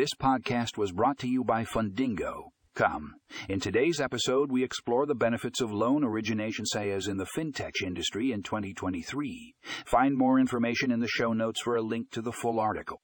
This podcast was brought to you by Fundingo. Come. In today's episode, we explore the benefits of loan origination SaaS in the fintech industry in 2023. Find more information in the show notes for a link to the full article.